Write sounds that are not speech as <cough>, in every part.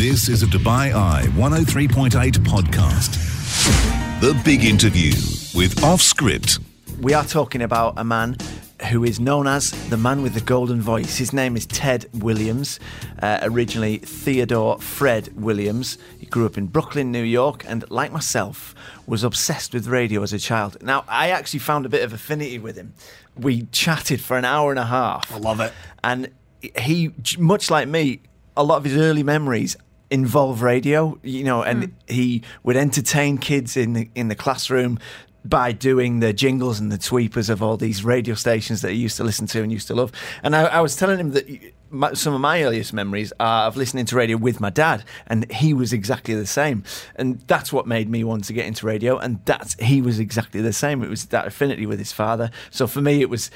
This is a Dubai Eye 103.8 podcast. The big interview with Off Script. We are talking about a man who is known as the man with the golden voice. His name is Ted Williams, uh, originally Theodore Fred Williams. He grew up in Brooklyn, New York, and like myself, was obsessed with radio as a child. Now, I actually found a bit of affinity with him. We chatted for an hour and a half. I love it. And he, much like me, a lot of his early memories involve radio, you know, and hmm. he would entertain kids in the, in the classroom by doing the jingles and the sweepers of all these radio stations that he used to listen to and used to love. And I, I was telling him that my, some of my earliest memories are of listening to radio with my dad, and he was exactly the same. And that's what made me want to get into radio. And that's he was exactly the same. It was that affinity with his father. So for me, it was.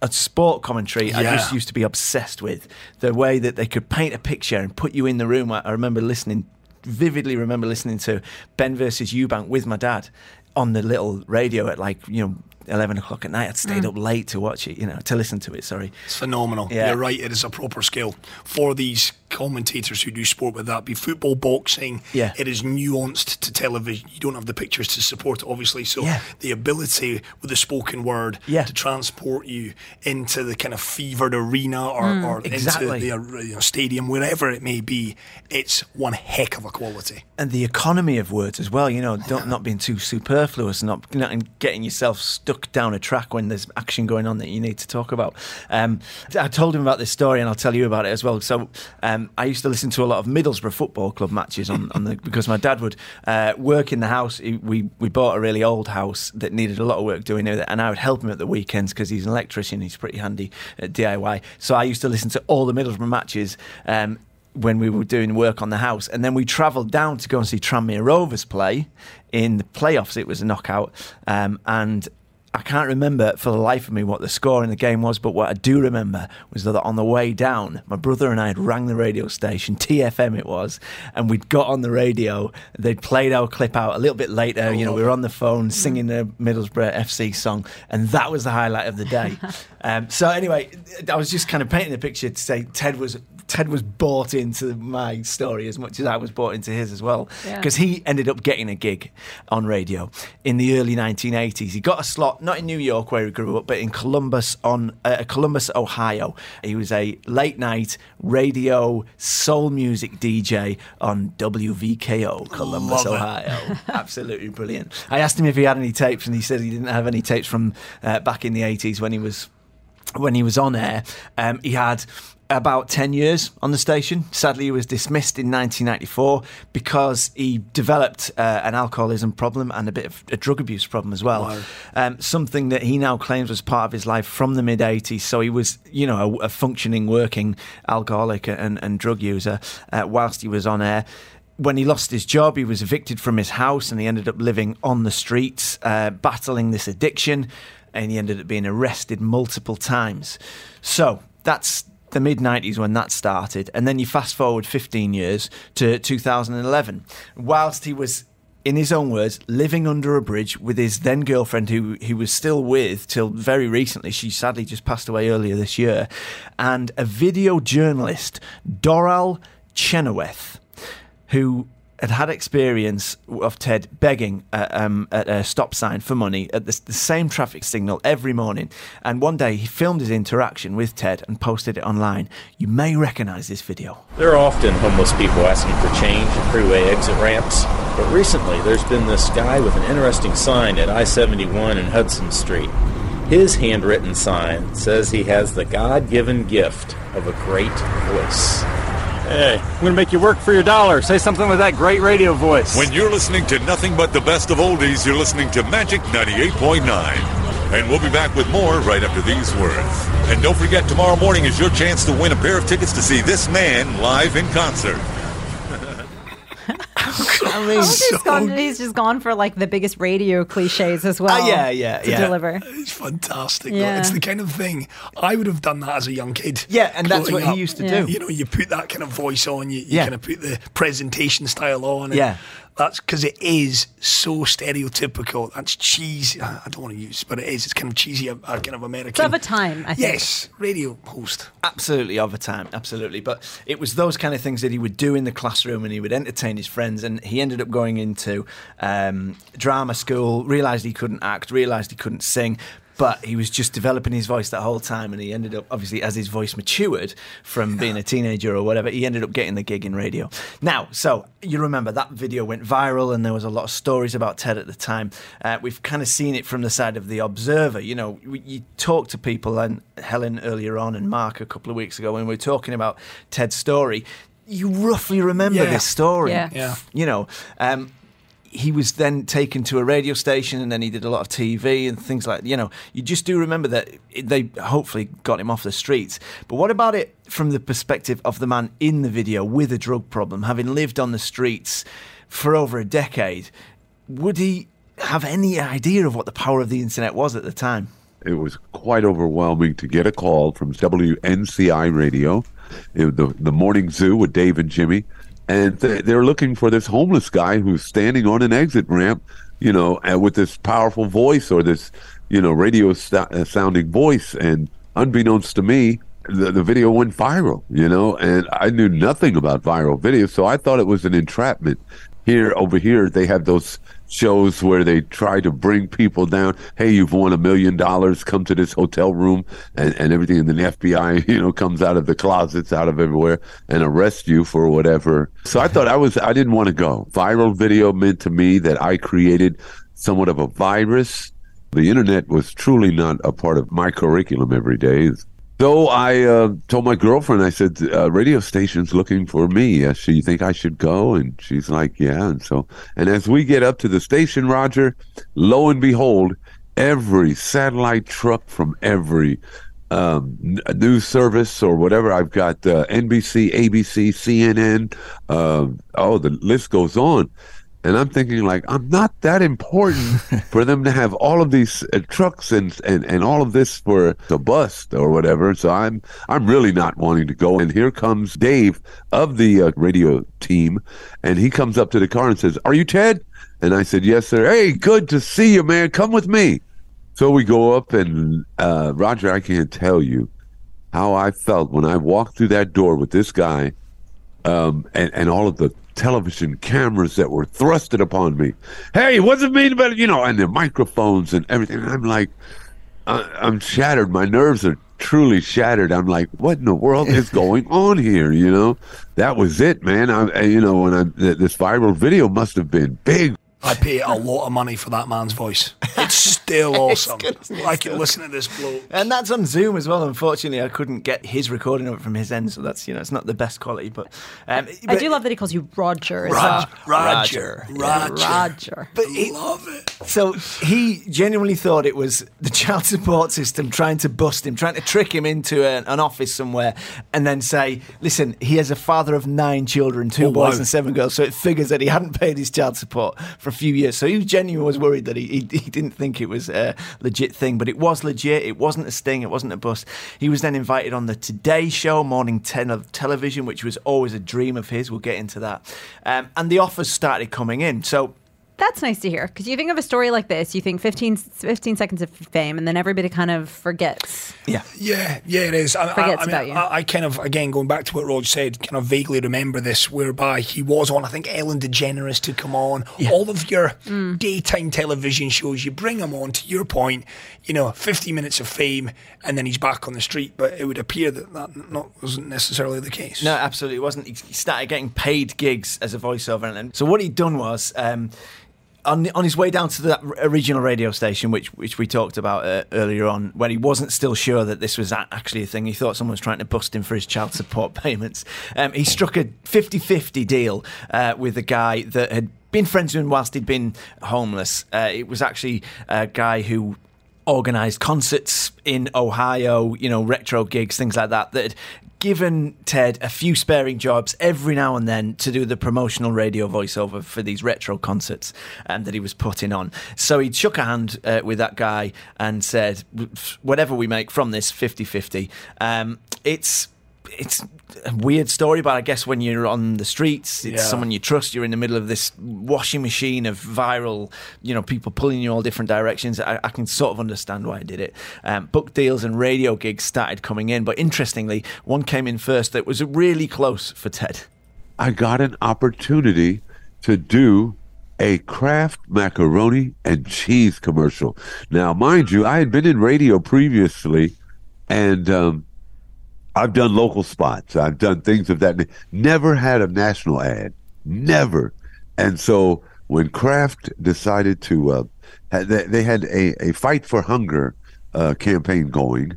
A sport commentary I just used to be obsessed with the way that they could paint a picture and put you in the room. I, I remember listening, vividly remember listening to Benn versus Eubank with my dad on the little radio at like you know eleven o'clock at night. I'd stayed Mm. up late to watch it, you know, to listen to it. Sorry, It's phenomenal. Yeah. You're right. It is a proper skill for these commentators who do sport, whether that be football, boxing. Yeah. It is nuanced to television. You don't have the pictures to support it, obviously. So Yeah. the ability with the spoken word Yeah. to transport you into the kind of fevered arena or, or Exactly. into the uh, you know, stadium, wherever it may be, it's one heck of a quality. and the economy of words as well. You know, don't, not being too superfluous, not, not getting yourself stuck down a track when there's action going on that you need to talk about. Um, I told him about this story, and I'll tell you about it as well. So um, I used to listen to a lot of Middlesbrough Football Club matches on, on the <laughs> because my dad would uh, work in the house. He, we we bought a really old house that needed a lot of work doing it, and I would help him at the weekends because he's an electrician. He's pretty handy at DIY. So I used to listen to all the Middlesbrough matches. Um, when we were doing work on the house. And then we travelled down to go and see Tranmere Rovers play in the playoffs. It was a knockout. Um, and I can't remember for the life of me what the score in the game was, but what I do remember was that on the way down, my brother and I had rang the radio station, TFM it was, and we'd got on the radio. They'd played our clip out a little bit later. You know, we were on the phone singing the Middlesbrough FC song, and that was the highlight of the day. <laughs> um, so anyway, I was just kind of painting the picture to say Ted was Ted was bought into my story as much as I was bought into his as well. Yeah. Because he ended up getting a gig on radio in the early 1980s. He got a slot not in New York where he grew up, but in Columbus, on uh, Columbus, Ohio. He was a late night radio soul music DJ on WVKO, Columbus, Love it. Ohio. <laughs> Absolutely brilliant. I asked him if he had any tapes, and he said he didn't have any tapes from uh, back in the 80s when he was when he was on air. Um, he had about 10 years on the station. Sadly, he was dismissed in 1994 because he developed uh, an alcoholism problem and a bit of a drug abuse problem as well. Wow. Um, something that he now claims was part of his life from the mid 80s. So he was, you know, a, a functioning, working alcoholic and, and drug user uh, whilst he was on air. When he lost his job, he was evicted from his house and he ended up living on the streets, uh, battling this addiction, and he ended up being arrested multiple times. So that's the mid 90s when that started. And then you fast forward 15 years to 2011. Whilst he was in his own words, living under a bridge with his then girlfriend, who he was still with till very recently. She sadly just passed away earlier this year. And a video journalist, Doral Chenoweth, who had had experience of Ted begging uh, um, at a stop sign for money at the, the same traffic signal every morning. And one day he filmed his interaction with Ted and posted it online. You may recognize this video. There are often homeless people asking for change at freeway exit ramps, but recently there's been this guy with an interesting sign at I 71 and Hudson Street. His handwritten sign says he has the God given gift of a great voice. Hey, I'm gonna make you work for your dollar. Say something with that great radio voice. When you're listening to nothing but the best of oldies, you're listening to Magic 98.9. And we'll be back with more right after these words. And don't forget, tomorrow morning is your chance to win a pair of tickets to see this man live in concert. <laughs> I mean, He's just, gone, he's just gone for like the biggest radio cliches as well. Uh, yeah, yeah, to yeah. deliver. It's fantastic. Yeah. It's the kind of thing I would have done that as a young kid. Yeah, and that's growing what he used to Yeah. do. You know, you put that kind of voice on, you, you Yeah. kind of put the presentation style on. and Yeah. That's because it is so stereotypical. That's cheesy. I don't want to use, but it is. It's kind of cheesy, uh, kind of American. It's of a time, I think. Yes, radio host. Absolutely, over time, absolutely. But it was those kind of things that he would do in the classroom, and he would entertain his friends. And he ended up going into um, drama school, realised he couldn't act, realised he couldn't sing. But he was just developing his voice that whole time, and he ended up, obviously, as his voice matured from being a teenager or whatever, he ended up getting the gig in radio. Now, so you remember that video went viral, and there was a lot of stories about Ted at the time. Uh, we've kind of seen it from the side of the observer. You know, you talk to people, and Helen earlier on, and Mark a couple of weeks ago, when we were talking about Ted's story. You roughly remember Yeah. this story, Yeah. Yeah. you know. Um, he was then taken to a radio station and then he did a lot of TV and things like you know you just do remember that they hopefully got him off the streets. But what about it from the perspective of the man in the video with a drug problem having lived on the streets for over a decade? Would he have any idea of what the power of the internet was at the time? It was quite overwhelming to get a call from WNCI radio, the the morning zoo with Dave and Jimmy, and th- they're looking for this homeless guy who's standing on an exit ramp, you know, and with this powerful voice or this, you know, radio st- uh, sounding voice, and unbeknownst to me. The, the video went viral, you know, and I knew nothing about viral videos, so I thought it was an entrapment. Here, over here, they have those shows where they try to bring people down. Hey, you've won a million dollars. Come to this hotel room and, and everything. And then the FBI, <laughs> you know, comes out of the closets, out of everywhere, and arrest you for whatever. So I thought I was, I didn't want to go. Viral video meant to me that I created somewhat of a virus. The internet was truly not a part of my curriculum every day. So I uh, told my girlfriend, I said, uh, radio station's looking for me. Uh, so you think I should go? And she's like, yeah. And so, and as we get up to the station, Roger, lo and behold, every satellite truck from every um, news service or whatever, I've got uh, NBC, ABC, CNN. Uh, oh, the list goes on. And I'm thinking, like, I'm not that important <laughs> for them to have all of these uh, trucks and, and, and all of this for the bust or whatever. So I'm I'm really not wanting to go. And here comes Dave of the uh, radio team, and he comes up to the car and says, "Are you Ted?" And I said, "Yes, sir." Hey, good to see you, man. Come with me. So we go up, and uh, Roger, I can't tell you how I felt when I walked through that door with this guy um, and, and all of the television cameras that were thrusted upon me. Hey, what's it mean about, you know, and the microphones and everything. And I'm like, I, I'm shattered. My nerves are truly shattered. I'm like, what in the world is <laughs> going on here? You know, that was it, man. I, I- you know, when I, this viral video must have been big. I pay a lot of money for that man's voice. It's still <laughs> awesome. I can listen to this bloke. and that's on Zoom as well. Unfortunately, I couldn't get his recording of it from his end, so that's you know it's not the best quality. But, um, I do love that he calls you Roger Roger, well. Roger, Roger. Roger. But it, Love it. So he genuinely thought it was the child support system trying to bust him, trying to trick him into an, an office somewhere, and then say, "Listen, he has a father of nine children, two Oh, boys wow. and seven girls." So it figures that he hadn't paid his child support for a few years. So he genuinely was worried that he he, he didn't think it was a legit thing, but it was legit. It wasn't a sting. It wasn't a bust. He was then invited on the Today Show, morning ten of television, which was always a dream of his. We'll get into that, um, and the offers started coming in. So. That's nice to hear because you think of a story like this, you think 15, 15 seconds of fame, and then everybody kind of forgets. Yeah. Yeah, yeah, it is. I, Forgets I, I mean, about you. I, I kind of, again, going back to what Rog said, kind of vaguely remember this, whereby he was on, I think Ellen DeGeneres to come on. All of your Mm. daytime television shows, you bring him on, to your point, you know, 50 minutes of fame, and then he's back on the street. But it would appear that that not, wasn't necessarily the case. No, absolutely it wasn't. He he started getting paid gigs as a voiceover, and then, so what he'd done was. Um, on, on his way down to that original radio station, which which we talked about uh, earlier on, when he wasn't still sure that this was actually a thing, he thought someone was trying to bust him for his child support <laughs> payments. Um, he struck a 50 50 deal uh, with a guy that had been friends with him whilst he'd been homeless. Uh, it was actually a guy who organised concerts in Ohio, you know, retro gigs, things like that, that given Ted a few sparing jobs every now and then to do the promotional radio voiceover for these retro concerts um, that he was putting on. So he shook a hand uh, with that guy and said, whatever we make from this 50 50, um, it's. It's weird story, but I guess when you're on the streets, it's Yeah. someone you trust. You're in the middle of this washing machine of viral, you know, people pulling you all different directions. I, I can sort of understand why I did it. Um, book deals and radio gigs started coming in, but interestingly, one came in first that was really close for Ted. I got an opportunity to do a Kraft macaroni and cheese commercial. Now, mind you, I had been in radio previously, and um, I've done local spots. I've done things of that. Never had a national ad. Never. And so when Kraft decided to, uh, they, had a, a fight for hunger uh, campaign going,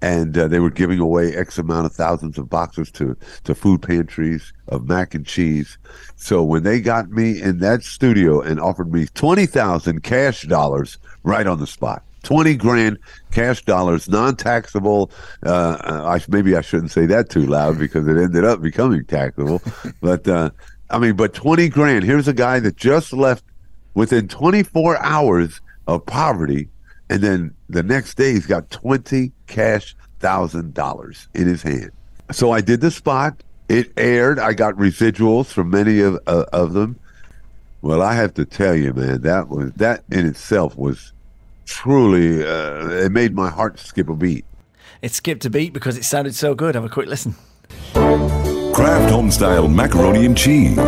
and uh, they were giving away X amount of thousands of boxes to to food pantries of mac and cheese. So when they got me in that studio and offered me twenty thousand cash dollars right on the spot. 20 grand cash dollars, non-taxable. Uh, I, maybe I shouldn't say that too loud because it ended up becoming taxable. <laughs> but uh, I mean, but 20 grand. Here's a guy that just left within 24 hours of poverty, and then the next day he's got 20 cash thousand dollars in his hand. So I did the spot. It aired. I got residuals from many of uh, of them. Well, I have to tell you, man, that was that in itself was truly uh, it made my heart skip a beat. It skipped a beat because it sounded so good. Have a quick listen. Kraft Homestyle macaroni and cheese.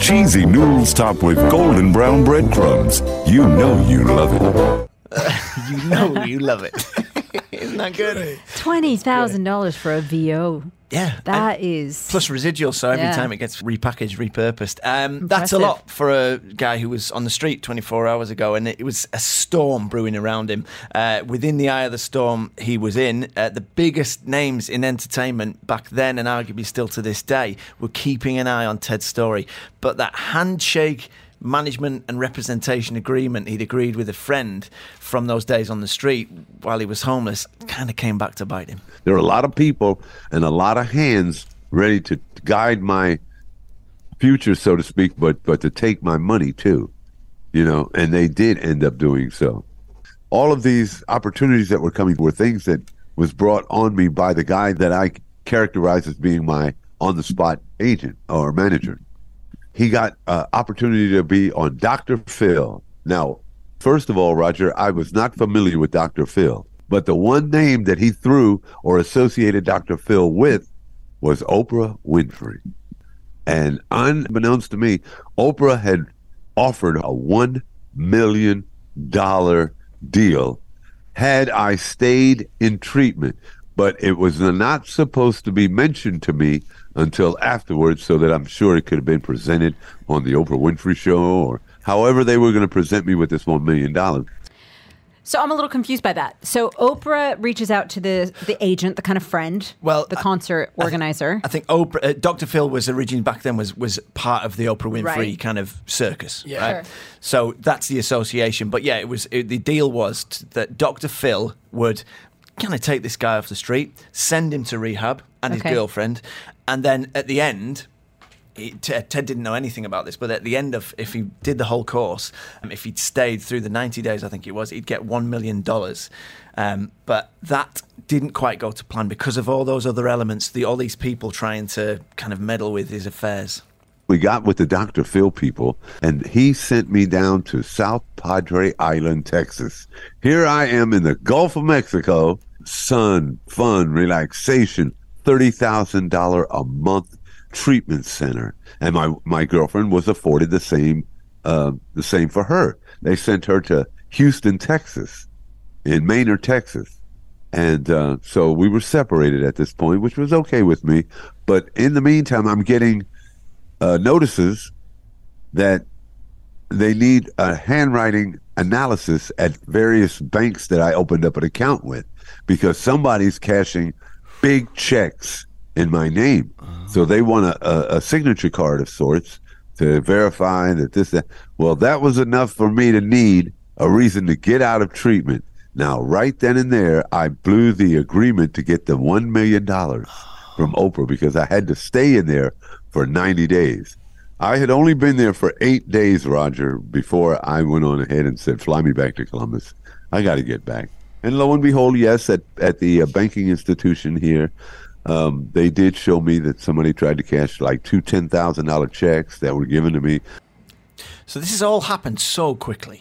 Cheesy noodles topped with golden brown breadcrumbs. You know you love it. <laughs> You know you love it. <laughs> Isn't that good? Twenty thousand dollars for a VO. Yeah. That is plus residual, so every Yeah. time it gets repackaged, repurposed. Um, that's a Impressive. lot for a guy who was on the street 24 hours ago, and it was a storm brewing around him. Uh, within the eye of the storm he was in, uh, the biggest names in entertainment back then, and arguably still to this day, were keeping an eye on Ted's story. But that handshake management and representation agreement he'd agreed with a friend from those days on the street while he was homeless kind of came back to bite him. There are a lot of people and a lot of hands ready to guide my future, so to speak, but but to take my money too, you know. And they did end up doing so. All of these opportunities that were coming were things that was brought on me by the guy that I characterize as being my on the spot agent or manager. He got uh, opportunity to be on Dr. Phil. Now, first of all, Roger, I was not familiar with Dr. Phil, but the one name that he threw or associated Dr. Phil with was Oprah Winfrey. And unbeknownst to me, Oprah had offered a $1 million deal had I stayed in treatment. But it was not supposed to be mentioned to me until afterwards, so that I'm sure it could have been presented on the Oprah Winfrey Show or however they were going to present me with this $1 million. So I'm a little confused by that. So Oprah reaches out to the the agent, the kind of friend, Well, the I- concert organizer. I think Oprah, uh, Dr. Phil was originally back then was was part of the Oprah Winfrey Right. kind of circus, Yeah. right? So that's the association. But yeah, it was it, the deal was t- that Dr. Phil would kind of take this guy off the street, send him to rehab and his girlfriend, and then at the end. He, Ted, Ted didn't know anything about this, but at the end of if he did the whole course, um, if he'd stayed through the ninety days, I think it was, he'd get one million dollars. Um, but that didn't quite go to plan because of all those other elements, the all these people trying to kind of meddle with his affairs. we got with the Dr. Phil people, and he sent me down to South Padre Island, Texas. Here I am in the Gulf of Mexico, sun, fun, relaxation, $30,000 a month treatment center. And my, my girlfriend was afforded the same, uh, the same for her. They sent her to Houston, Texas, in Maynard, Texas. And uh, so we were separated at this point, which was okay with me. But in the meantime, I'm getting uh, notices that they need a handwriting analysis at various banks that I opened up an account with because somebody's cashing big checks in my name. Uh-huh. So they want a, a, a signature card of sorts to verify that this, that. Well, that was enough for me to need a reason to get out of treatment. Now, right then and there, I blew the agreement to get the $1 million from <sighs> Oprah because I had to stay in there for 90 days. I had only been there for eight days, Roger, before I went on ahead and said, fly me back to Columbus. I got to get back. And lo and behold, yes, at, at the uh, banking institution here, Um, they did show me that somebody tried to cash like two ten thousand dollar checks that were given to me. So this has all happened so quickly.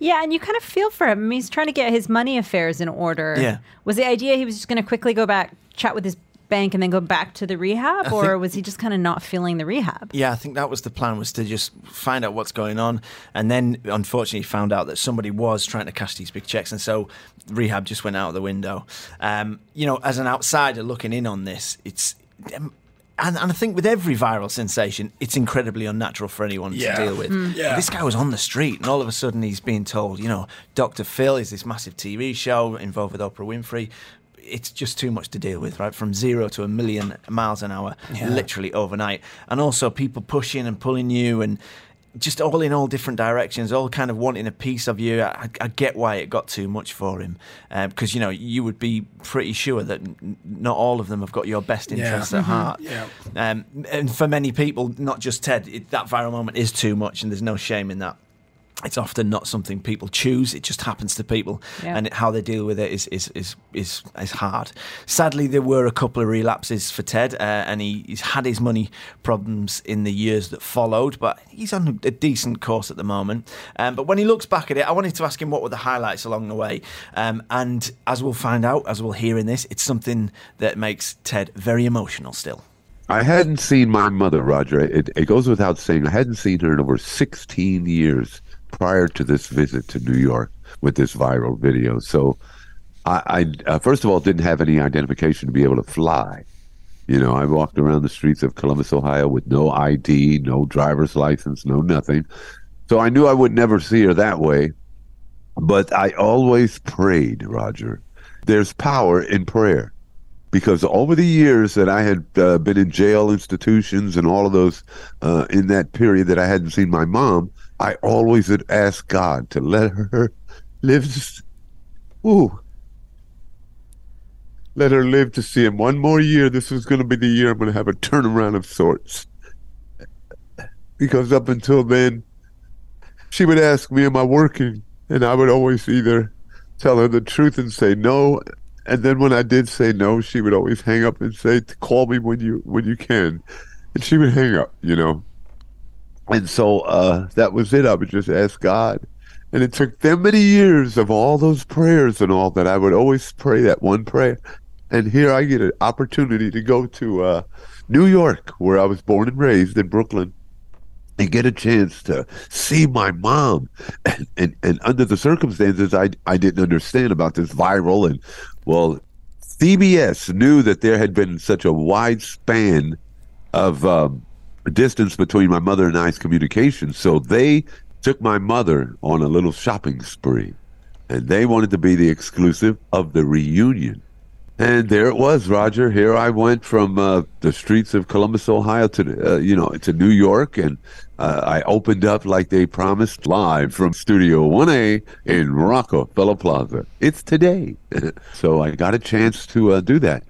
Yeah, and you kind of feel for him. He's trying to get his money affairs in order. Yeah. Was the idea he was just going to quickly go back, chat with his bank, and then go back to the rehab, or think- was he just kind of not feeling the rehab? Yeah, I think that was the plan was to just find out what's going on, and then unfortunately found out that somebody was trying to cash these big checks, and so rehab just went out the window. Um, you know, as an outsider looking in on this, it's. Um, and, and I think with every viral sensation, it's incredibly unnatural for anyone Yeah. to deal with. Mm. Yeah. This guy was on the street, and all of a sudden he's being told, you know, Dr. Phil is this massive TV show involved with Oprah Winfrey. It's just too much to deal with, right? From zero to a million miles an hour, literally overnight. And also people pushing and pulling you and just all in all different directions, all kind of wanting a piece of you. I, I get why it got too much for him, because you know you would be pretty sure that n- not all of them have got your best Yeah. interests at heart. Yeah. Um, and for many people, not just Ted, it, that viral moment is too much, and there's no shame in that. It's often not something people choose; it just happens to people, Yeah. and how they deal with it is is is is, is hard. Sadly, there were a couple of relapses for Ted, uh, and he, he's had his money problems in the years that followed, but he's on a decent course at the moment. Um, but when he looks back at it, I wanted to ask him what were the highlights along the way, um, and as we'll find out, as we'll hear in this, it's something that makes Ted very emotional still. I hadn't seen my mother, Roger. It, it goes without saying, I hadn't seen her in over 16 years prior to this visit to New York with this viral video. So I, I uh, first of all, didn't have any identification to be able to fly. You know, I walked around the streets of Columbus, Ohio with no ID, no driver's license, no nothing. So I knew I would never see her that way. But I always prayed, Roger. There's power in prayer because over the years that I had uh, been in jail institutions and all of those uh, in that period that I hadn't seen my mom, I always would ask God to let her live. Ooh. Let her live to see him one more year. This was going to be the year I'm going to have a turnaround of sorts. Because up until then, she would ask me, Am I working? And I would always either tell her the truth and say no. And then when I did say no, she would always hang up and say, "Call me when you when you can," and she would hang up, you know. And so uh, that was it. I would just ask God, and it took them many years of all those prayers and all that I would always pray that one prayer. And here I get an opportunity to go to uh, New York, where I was born and raised in Brooklyn, and get a chance to see my mom. And, and, and under the circumstances, I, I didn't understand about this viral. And well, CBS knew that there had been such a wide span of um, distance between my mother and I's communication. So they took my mother on a little shopping spree. And they wanted to be the exclusive of the reunion. And there it was, Roger. Here I went from uh, the streets of Columbus, Ohio, to uh, you know to New York, and uh, I opened up like they promised, live from Studio One A in Rockefeller Plaza. It's today, <laughs> so I got a chance to uh, do that.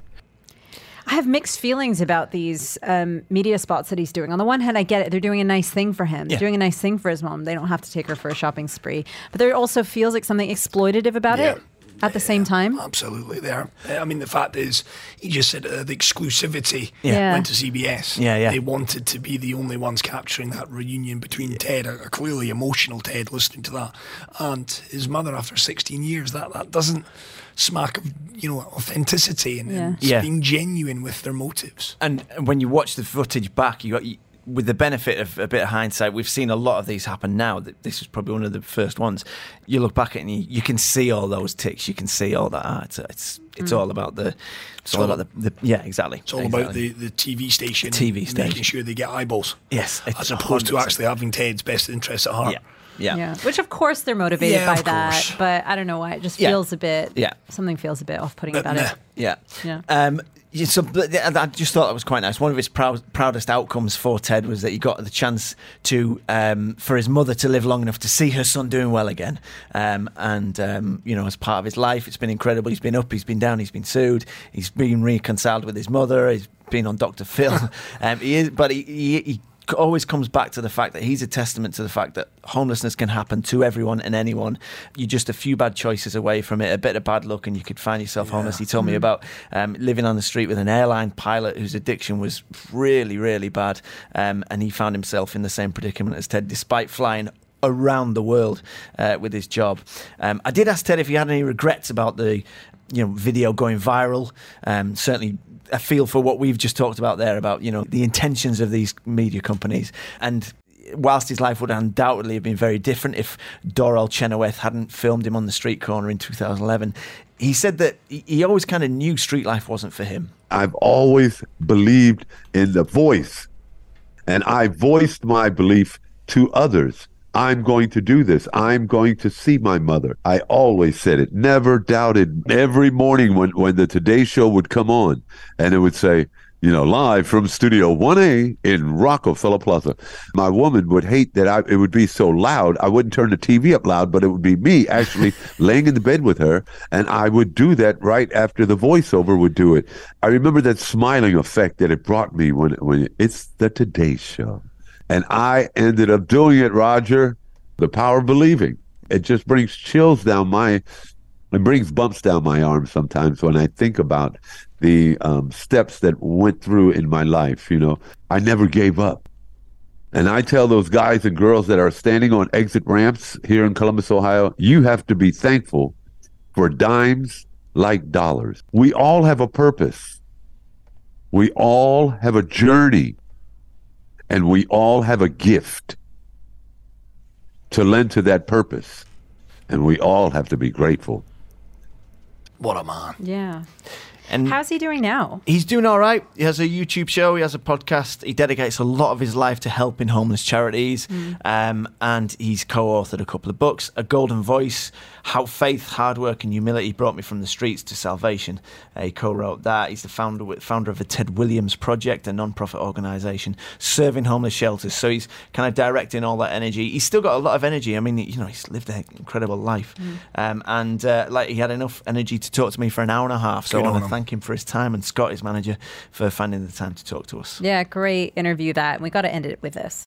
I have mixed feelings about these um, media spots that he's doing. On the one hand, I get it; they're doing a nice thing for him. They're Yeah. doing a nice thing for his mom. They don't have to take her for a shopping spree. But there also feels like something exploitative about Yeah. it. At the same time, Absolutely, there. I mean, the fact is, he just said uh, the exclusivity Yeah. went to CBS. Yeah, yeah. They wanted to be the only ones capturing that reunion between Ted, a, a clearly emotional Ted, listening to that, and his mother after 16 years. That that doesn't smack of you know authenticity and, and Yeah. being genuine with their motives. And when you watch the footage back, you got you, with the benefit of a bit of hindsight, we've seen a lot of these happen now. This was probably one of the first ones. You look back at it and you, you can see all those ticks. You can see all that. Ah, it's it's, it's all about the. It's all all- about the, the. Yeah, exactly. It's all about the, the TV station, TV station. making sure they get eyeballs, Yes, as opposed to 100%. actually having Ted's best interests at heart. Yeah, yeah. yeah. Which of course they're motivated Yeah, by that, course. but I don't know why it just Yeah. feels a bit. Yeah. Something feels a bit off-putting But about meh. it. Yeah. Yeah. Um, yeah, so I just thought that was quite nice. One of his proud, proudest outcomes for Ted was that he got the chance to um, for his mother to live long enough to see her son doing well again. Um, and um, you know, as part of his life, it's been incredible. He's been up, he's been down, he's been sued, he's been reconciled with his mother. He's been on Dr. Phil. <laughs> um, he is, but he, he, he always comes back to the fact that he's a testament to the fact that homelessness can happen to everyone and anyone. You're just a few bad choices away from it, a bit of bad luck, and you could find yourself homeless. He told me about um, living on the street with an airline pilot whose addiction was really, really bad, um, and he found himself in the same predicament as Ted, despite flying around the world uh, with his job. Um, I did ask Ted if he had any regrets about the you know video going viral. Um, certainly. A feel for what we've just talked about there about you know the intentions of these media companies and whilst his life would undoubtedly have been very different if Doral Chenoweth hadn't filmed him on the street corner in 2011, he said that he he always kind of knew street life wasn't for him. I've always believed in the voice, and I voiced my belief to others. I'm going to do this. I'm going to see my mother. I always said it, never doubted. Every morning when, when the Today Show would come on and it would say, you know, live from Studio 1A in Rockefeller Plaza. My woman would hate that I, it would be so loud. I wouldn't turn the TV up loud, but it would be me actually <laughs> laying in the bed with her. And I would do that right after the voiceover would do it. I remember that smiling effect that it brought me when, when it's the Today Show. And I ended up doing it, Roger. The power of believing. It just brings chills down my, it brings bumps down my arm sometimes when I think about the um, steps that went through in my life. You know, I never gave up. And I tell those guys and girls that are standing on exit ramps here in Columbus, Ohio, you have to be thankful for dimes like dollars. We all have a purpose. We all have a journey. And we all have a gift to lend to that purpose. And we all have to be grateful. What a man. Yeah. And How's he doing now? He's doing all right. He has a YouTube show. He has a podcast. He dedicates a lot of his life to helping homeless charities. Um, and he's co-authored a couple of books: A Golden Voice, How Faith, Hard Work, and Humility Brought Me from the Streets to Salvation. Uh, he co-wrote that. He's the founder founder of the Ted Williams Project, a non-profit organisation serving homeless shelters. So he's kind of directing all that energy. He's still got a lot of energy. I mean, you know, he's lived an incredible life, um, and uh, like he had enough energy to talk to me for an hour and a half. So Good I want to thank him for his time, and Scott, his manager, for finding the time to talk to us. Yeah, great interview that. And we got to end it with this.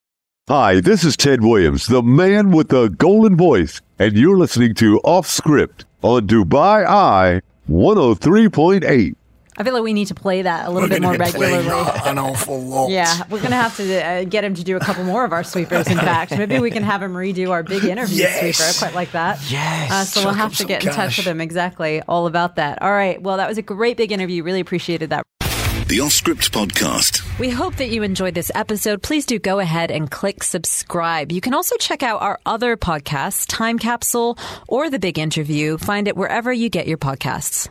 Hi, this is Ted Williams, the man with the golden voice, and you're listening to Off Script on Dubai Eye 103.8. I feel like we need to play that a little We're bit more gonna be playing regularly. that <laughs> an awful lot. Yeah, we're gonna have to uh, get him to do a couple more of our sweepers. In fact, maybe we can have him redo our big interview Yes. sweeper. I quite like that. Yes. Uh, so we'll have to some get in touch with him exactly all about that. All right. Well, that was a great big interview. Really appreciated that. The Off Script Podcast. We hope that you enjoyed this episode. Please do go ahead and click subscribe. You can also check out our other podcasts, Time Capsule or The Big Interview. Find it wherever you get your podcasts.